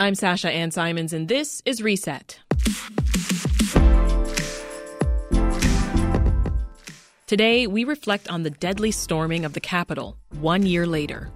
I'm Sasha Ann Simons, and this is Reset. Today, we reflect on the deadly storming of the Capitol one year later.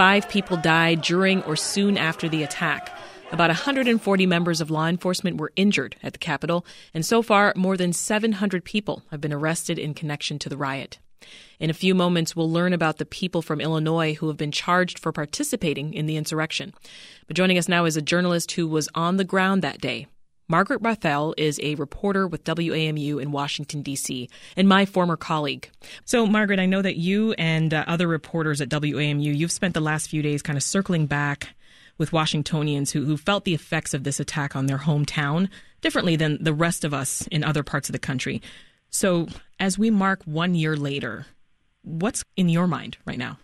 Five people died during or soon after the attack. About 140 members of law enforcement were injured at the Capitol, and so far, more than 700 people have been arrested in connection to the riot. In a few moments, we'll learn about the people from Illinois who have been charged for participating in the insurrection. But joining us now is a journalist who was on the ground that day, Margaret Barthel is a reporter with WAMU in Washington, D.C., and my former colleague. So, Margaret, I know that you and uh, other reporters at WAMU, you've spent the last few days kind of circling back with Washingtonians who, who felt the effects of this attack on their hometown differently than the rest of us in other parts of the country. So, as we mark one year later, what's in your mind right now?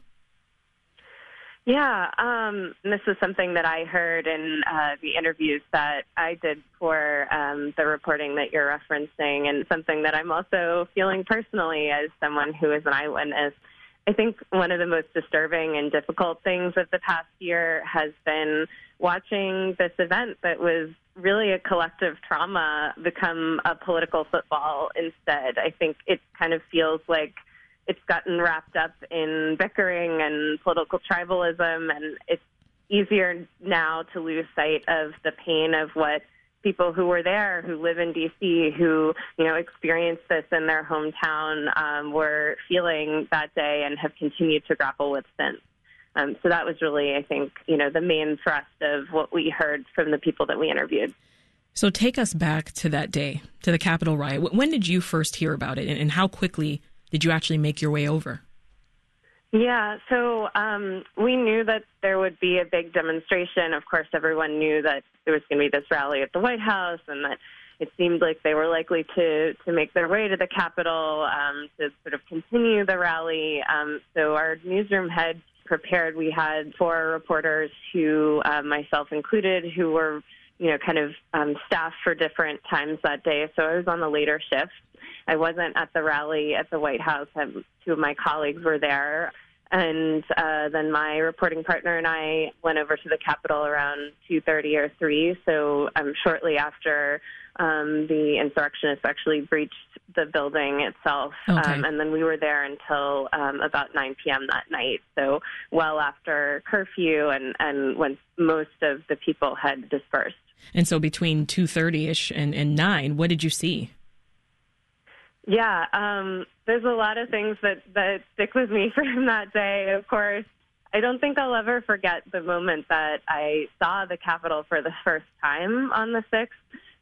Yeah, um, this is something that I heard in uh, the interviews that I did for um, the reporting that you're referencing, and something that I'm also feeling personally as someone who is an eyewitness. I think one of the most disturbing and difficult things of the past year has been watching this event that was really a collective trauma become a political football instead. I think it kind of feels like it's gotten wrapped up in bickering and political tribalism, and it's easier now to lose sight of the pain of what people who were there, who live in DC, who you know experienced this in their hometown, um, were feeling that day and have continued to grapple with since. Um, so that was really, I think, you know, the main thrust of what we heard from the people that we interviewed. So take us back to that day, to the Capitol riot. When did you first hear about it, and how quickly did you actually make your way over? Yeah, so um, we knew that there would be a big demonstration. Of course, everyone knew that there was going to be this rally at the White House, and that it seemed like they were likely to to make their way to the Capitol um, to sort of continue the rally. Um, so our newsroom had prepared. We had four reporters, who uh, myself included, who were you know kind of um, staff for different times that day. So I was on the later shift I wasn't at the rally at the White House. two of my colleagues were there. And uh, then my reporting partner and I went over to the Capitol around 2:30 or 3. So um, shortly after um, the insurrectionists actually breached the building itself, okay. um, and then we were there until um, about 9 p.m. that night. So well after curfew, and and when most of the people had dispersed. And so between 2:30 ish and, and 9, what did you see? Yeah, um, there's a lot of things that, that stick with me from that day. Of course, I don't think I'll ever forget the moment that I saw the Capitol for the first time on the 6th.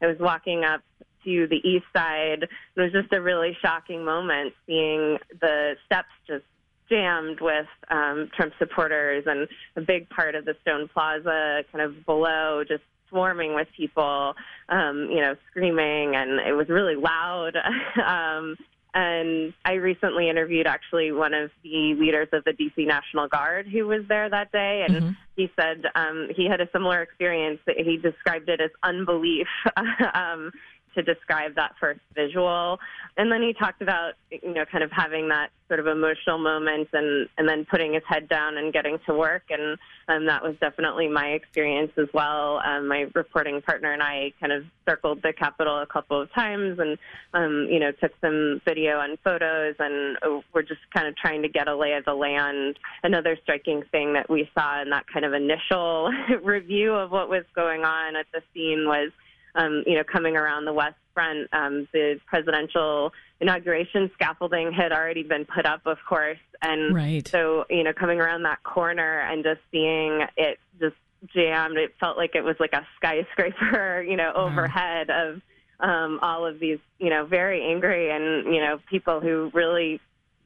I was walking up to the east side. It was just a really shocking moment seeing the steps just jammed with um, Trump supporters and a big part of the Stone Plaza kind of below just swarming with people, um, you know, screaming, and it was really loud. um, and I recently interviewed actually one of the leaders of the DC National Guard who was there that day, and mm-hmm. he said um, he had a similar experience. He described it as unbelief. um, to describe that first visual. And then he talked about, you know, kind of having that sort of emotional moment and, and then putting his head down and getting to work. And um, that was definitely my experience as well. Um, my reporting partner and I kind of circled the Capitol a couple of times and, um, you know, took some video and photos and uh, we're just kind of trying to get a lay of the land. Another striking thing that we saw in that kind of initial review of what was going on at the scene was um, you know, coming around the West Front, um, the presidential inauguration scaffolding had already been put up, of course, and right. so you know, coming around that corner and just seeing it just jammed, it felt like it was like a skyscraper, you know, overhead wow. of um, all of these, you know, very angry and you know, people who really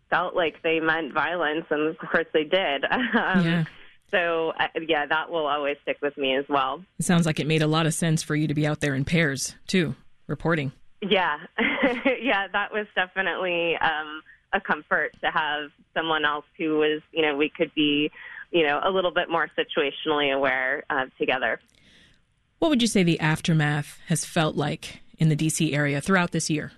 felt like they meant violence, and of course they did. um, yeah. So, uh, yeah, that will always stick with me as well. It sounds like it made a lot of sense for you to be out there in pairs, too, reporting. Yeah. yeah, that was definitely um, a comfort to have someone else who was, you know, we could be, you know, a little bit more situationally aware uh, together. What would you say the aftermath has felt like in the DC area throughout this year?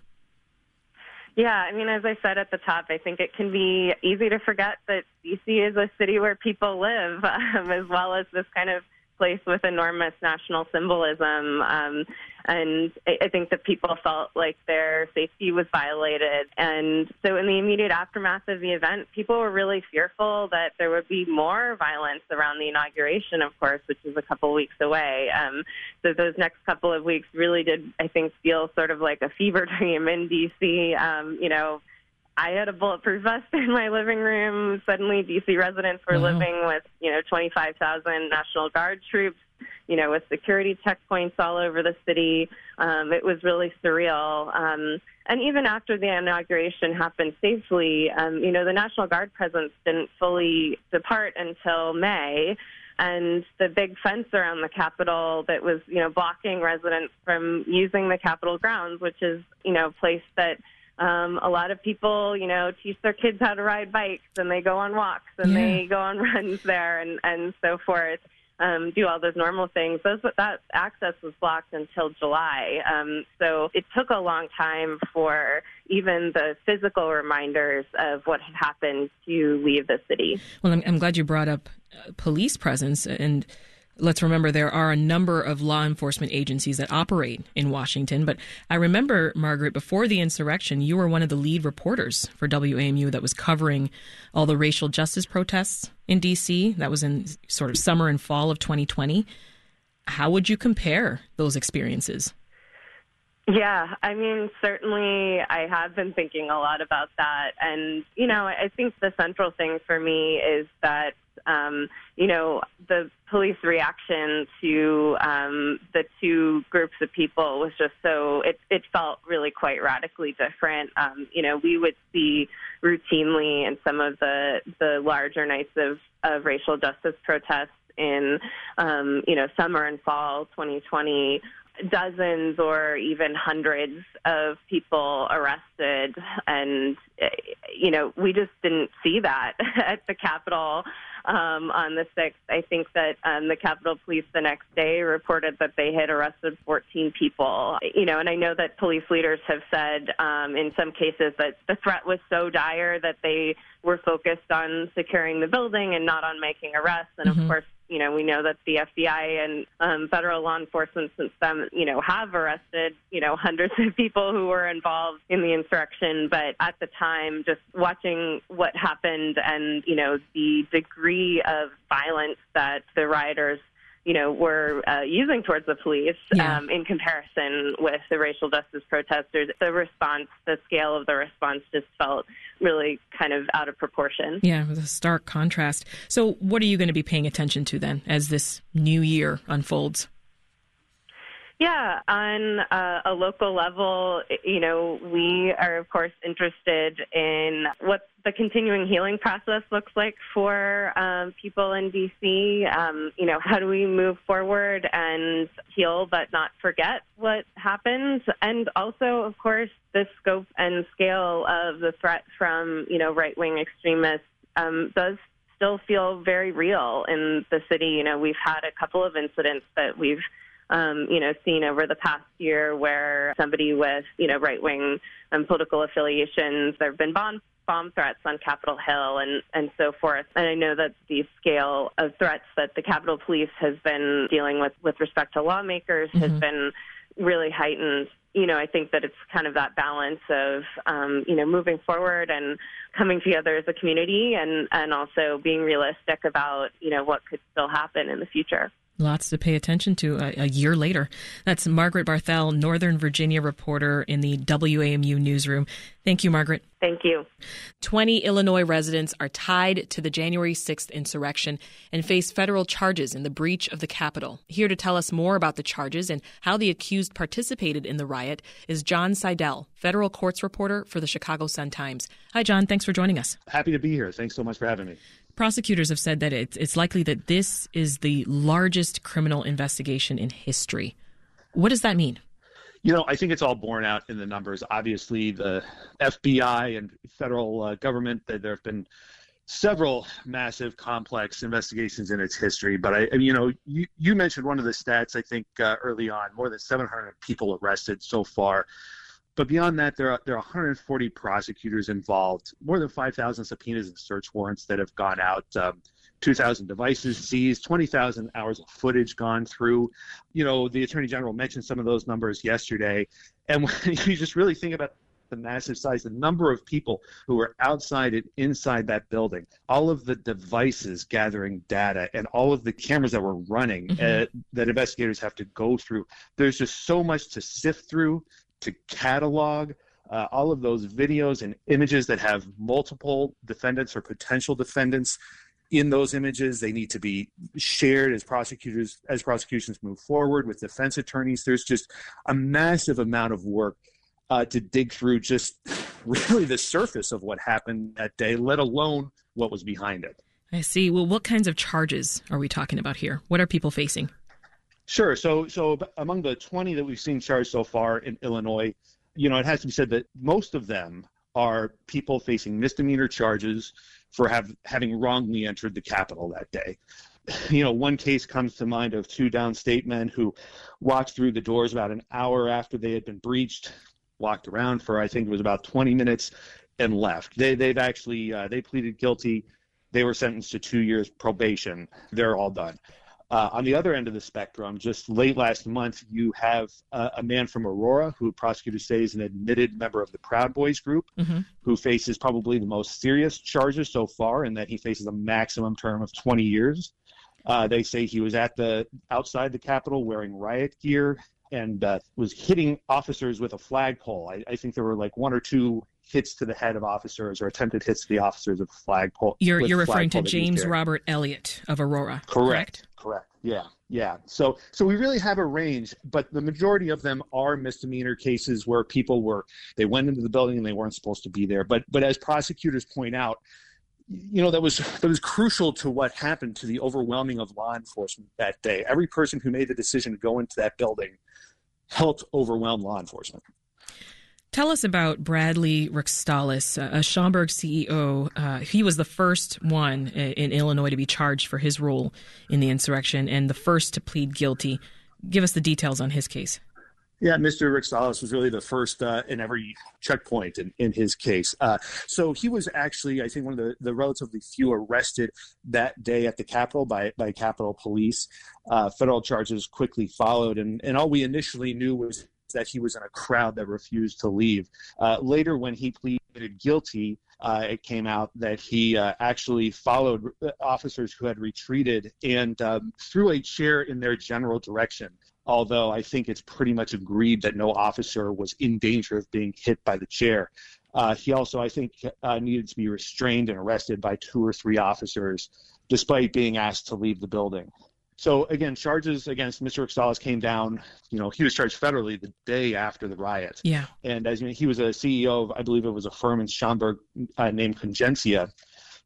Yeah, I mean, as I said at the top, I think it can be easy to forget that DC is a city where people live, um, as well as this kind of place with enormous national symbolism. Um, and I think that people felt like their safety was violated. And so, in the immediate aftermath of the event, people were really fearful that there would be more violence around the inauguration, of course, which is a couple weeks away. Um, so, those next couple of weeks really did, I think, feel sort of like a fever dream in D.C. Um, you know, I had a bulletproof vest in my living room. Suddenly, DC residents were wow. living with, you know, 25,000 National Guard troops, you know, with security checkpoints all over the city. Um, it was really surreal. Um, and even after the inauguration happened safely, um, you know, the National Guard presence didn't fully depart until May. And the big fence around the Capitol that was, you know, blocking residents from using the Capitol grounds, which is, you know, a place that um, a lot of people, you know, teach their kids how to ride bikes and they go on walks and yeah. they go on runs there and, and so forth. Um, do all those normal things. Those that access was blocked until July, um, so it took a long time for even the physical reminders of what had happened to leave the city. Well, I'm, I'm glad you brought up uh, police presence and let's remember there are a number of law enforcement agencies that operate in Washington. But I remember, Margaret, before the insurrection, you were one of the lead reporters for WAMU that was covering all the racial justice protests in D.C. That was in sort of summer and fall of 2020. How would you compare those experiences? Yeah, I mean, certainly I have been thinking a lot about that. And, you know, I think the central thing for me is that um, you know, the police reaction to um, the two groups of people was just so, it, it felt really quite radically different. Um, you know, we would see routinely in some of the, the larger nights of, of racial justice protests in, um, you know, summer and fall 2020, dozens or even hundreds of people arrested and you know we just didn't see that at the capitol um, on the 6th. I think that um, the Capitol Police the next day reported that they had arrested 14 people. You know, and I know that police leaders have said um, in some cases that the threat was so dire that they were focused on securing the building and not on making arrests. And mm-hmm. of course, you know, we know that the FBI and um, federal law enforcement since then, you know, have arrested, you know, hundreds of people who were involved in the insurrection. But at the time, just watching what happened and, you know, the degree of violence that the rioters you know, were uh, using towards the police yeah. um, in comparison with the racial justice protesters. The response, the scale of the response just felt really kind of out of proportion. Yeah, it was a stark contrast. So, what are you going to be paying attention to then as this new year unfolds? Yeah, on uh, a local level, you know, we are, of course, interested in what the continuing healing process looks like for um, people in DC. Um, you know, how do we move forward and heal but not forget what happened? And also, of course, the scope and scale of the threat from, you know, right wing extremists um, does still feel very real in the city. You know, we've had a couple of incidents that we've um, you know, seen over the past year where somebody with, you know, right wing um, political affiliations, there have been bomb, bomb threats on Capitol Hill and, and so forth. And I know that the scale of threats that the Capitol Police has been dealing with with respect to lawmakers mm-hmm. has been really heightened. You know, I think that it's kind of that balance of, um, you know, moving forward and coming together as a community and, and also being realistic about, you know, what could still happen in the future. Lots to pay attention to a, a, year later. That's Margaret Barthel, Northern Virginia reporter in the WAMU newsroom. Thank you, Margaret. Thank you. 20 Illinois residents are tied to the January 6th insurrection and face federal charges in the breach of the Capitol. Here to tell us more about the charges and how the accused participated in the riot is Jon Seidel, federal courts reporter for the Chicago Sun-Times. Hi, John. Thanks for joining us. Happy to be here. Thanks so much for having me. Prosecutors have said that it's, it's likely that this is the largest criminal investigation in history. What does that mean? You know, I think it's all borne out in the numbers. Obviously, the FBI and federal uh, government, there have been several massive, complex investigations in its history. But I, you know, you, you mentioned one of the stats. I think uh, early on, more than 700 people arrested so far. But beyond that, there are there are 140 prosecutors involved, more than 5,000 subpoenas and search warrants that have gone out. Um, 2,000 devices seized, 20,000 hours of footage gone through. You know, the Attorney General mentioned some of those numbers yesterday. And when you just really think about the massive size, the number of people who were outside and inside that building, all of the devices gathering data, and all of the cameras that were running mm-hmm. uh, that investigators have to go through. There's just so much to sift through to catalog uh, all of those videos and images that have multiple defendants or potential defendants in those images. They need to be shared as prosecutors as prosecutions move forward with defense attorneys. There's just a massive amount of work uh, to dig through just really the surface of what happened that day, let alone what was behind it. I see. Well, what kinds of charges are we talking about here? What are people facing? Sure. So, so among the 20 that we've seen charged so far in Illinois, you know, it has to be said that most of them are people facing misdemeanor charges for have, having wrongly entered the Capitol that day. You know, one case comes to mind of two downstate men who walked through the doors about an hour after they had been breached, walked around for I think it was about 20 minutes, and left. They they've actually uh, they pleaded guilty. They were sentenced to two years probation. They're all done. Uh, on the other end of the spectrum, just late last month, you have uh, a man from Aurora who prosecutors say is an admitted member of the Proud Boys group mm-hmm. who faces probably the most serious charges so far, in that he faces a maximum term of 20 years. Uh, they say he was at the outside the Capitol wearing riot gear and uh, was hitting officers with a flagpole. I, I think there were like one or two hits to the head of officers or attempted hits to the officers of the flagpole. You're you're referring to James Robert Elliott of Aurora. Correct. correct. Correct. Yeah. Yeah. So so we really have a range, but the majority of them are misdemeanor cases where people were they went into the building and they weren't supposed to be there. But but as prosecutors point out, you know that was that was crucial to what happened to the overwhelming of law enforcement that day. Every person who made the decision to go into that building helped overwhelm law enforcement. Tell us about Bradley Rukstales, a Schaumburg CEO. Uh, he was the first one in Illinois to be charged for his role in the insurrection and the first to plead guilty. Give us the details on his case. Yeah, Mr. Rukstales was really the first uh, in every checkpoint in, in his case. Uh, so he was actually, I think, one of the, the relatively few arrested that day at the Capitol by, by Capitol Police. Uh, federal charges quickly followed, and, and all we initially knew was that he was in a crowd that refused to leave. Uh, later, when he pleaded guilty, uh, it came out that he uh, actually followed officers who had retreated and um, threw a chair in their general direction. Although I think it's pretty much agreed that no officer was in danger of being hit by the chair. Uh, he also, I think, uh, needed to be restrained and arrested by two or three officers, despite being asked to leave the building. So again, charges against Mr. Rukstales came down. You know, he was charged federally the day after the riot. Yeah. And as you know, he was a CEO of, I believe it was a firm in Schaumburg uh, named Cogensia.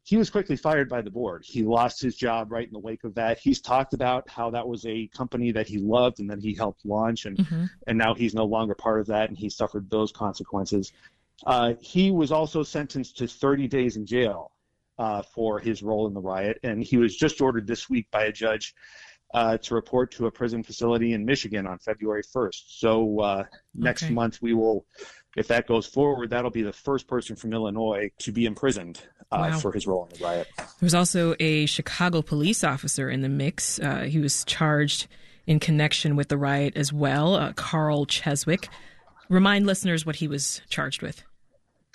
He was quickly fired by the board. He lost his job right in the wake of that. He's talked about how that was a company that he loved and that he helped launch, and mm-hmm. and now he's no longer part of that, and he suffered those consequences. Uh, he was also sentenced to 30 days in jail uh, for his role in the riot, and he was just ordered this week by a judge uh, to report to a prison facility in Michigan on February 1st. So uh, next Okay. month we will, if that goes forward, that'll be the first person from Illinois to be imprisoned uh, Wow. for his role in the riot. There was also a Chicago police officer in the mix. Uh, he was charged in connection with the riot as well, uh, Karol Chwiesiuk. Remind listeners what he was charged with.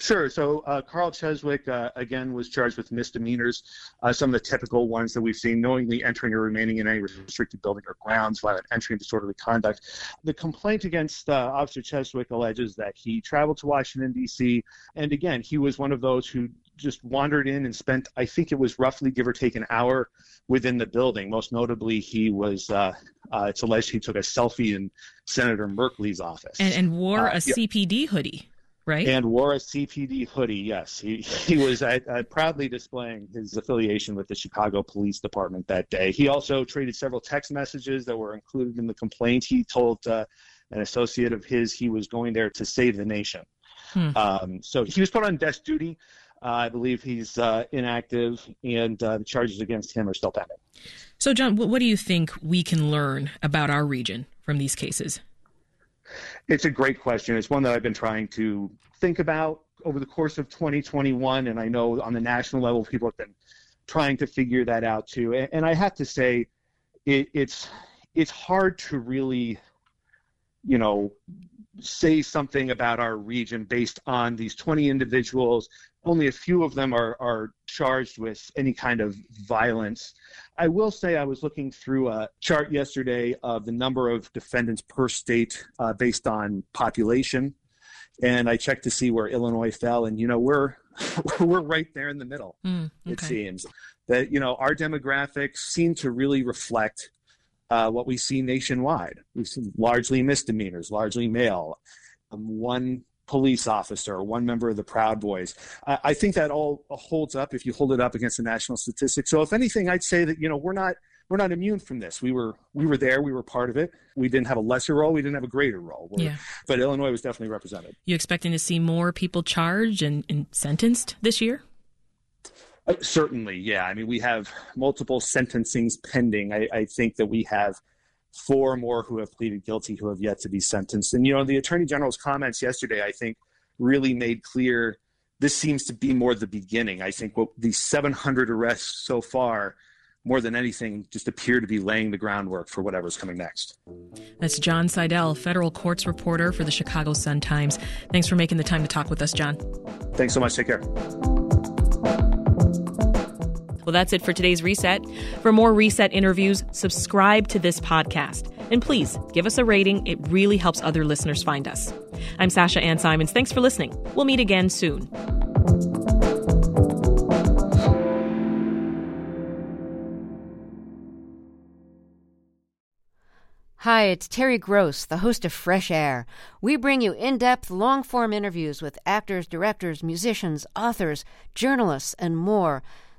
Sure. So uh, Karol Chwiesiuk, uh, again, was charged with misdemeanors, uh, some of the typical ones that we've seen, knowingly entering or remaining in any restricted building or grounds, violent entry and disorderly conduct. The complaint against uh, Officer Chwiesiuk alleges that he traveled to Washington, D.C., and again, he was one of those who just wandered in and spent, I think it was roughly give or take an hour within the building. Most notably, he was, uh, uh, it's alleged he took a selfie in Senator Merkley's office. And, and wore a yeah. CPD hoodie, right? And wore a CPD hoodie. Yes, he he was uh, uh, proudly displaying his affiliation with the Chicago Police Department that day. He also traded several text messages that were included in the complaint. He told uh, an associate of his he was going there to save the nation. Hmm. Um, so he was put on desk duty. Uh, I believe he's uh, inactive, and uh, the charges against him are still pending. so, John, what do you think we can learn about our region from these cases? It's a great question. It's one that I've been trying to think about over the course of 2021, and I know on the national level, people have been trying to figure that out too. And, I have to say, it, it's it's hard to really, you know, say something about our region based on these 20 individuals. Only a few of them are, are charged with any kind of violence. I will say I was looking through a chart yesterday of the number of defendants per state uh, based on population, and I checked to see where Illinois fell, and you know we're we're right there in the middle. Hmm, It seems that you know our demographics seem to really reflect uh, what we see nationwide. We've seen largely misdemeanors, largely male, um, one police officer, one member of the Proud Boys. I, I think that all holds up if you hold it up against the national statistics. So if anything, I'd say that you know we're not we're not immune from this. We were we were there. We were part of it. We didn't have a lesser role. We didn't have a greater role. We're- Yeah. But Illinois was definitely represented. You expecting to see more people charged and, and sentenced this year? Uh, certainly, yeah. I mean, we have multiple sentencings pending. I, I think that we have four more who have pleaded guilty who have yet to be sentenced. And, you know, the Attorney General's comments yesterday, I think, really made clear this seems to be more the beginning. I think what these 700 arrests so far, more than anything, just appear to be laying the groundwork for whatever's coming next. That's Jon Seidel, federal courts reporter for the Chicago Sun-Times. Thanks for making the time to talk with us, John. Thanks so much. Take care. Well, that's it for today's Reset. For more Reset interviews, subscribe to this podcast. And please give us a rating. It really helps other listeners find us. I'm Sasha Ann Simons. Thanks for listening. We'll meet again soon. Hi, it's Terry Gross, the host of Fresh Air. We bring you in depth, long form interviews with actors, directors, musicians, authors, journalists, and more.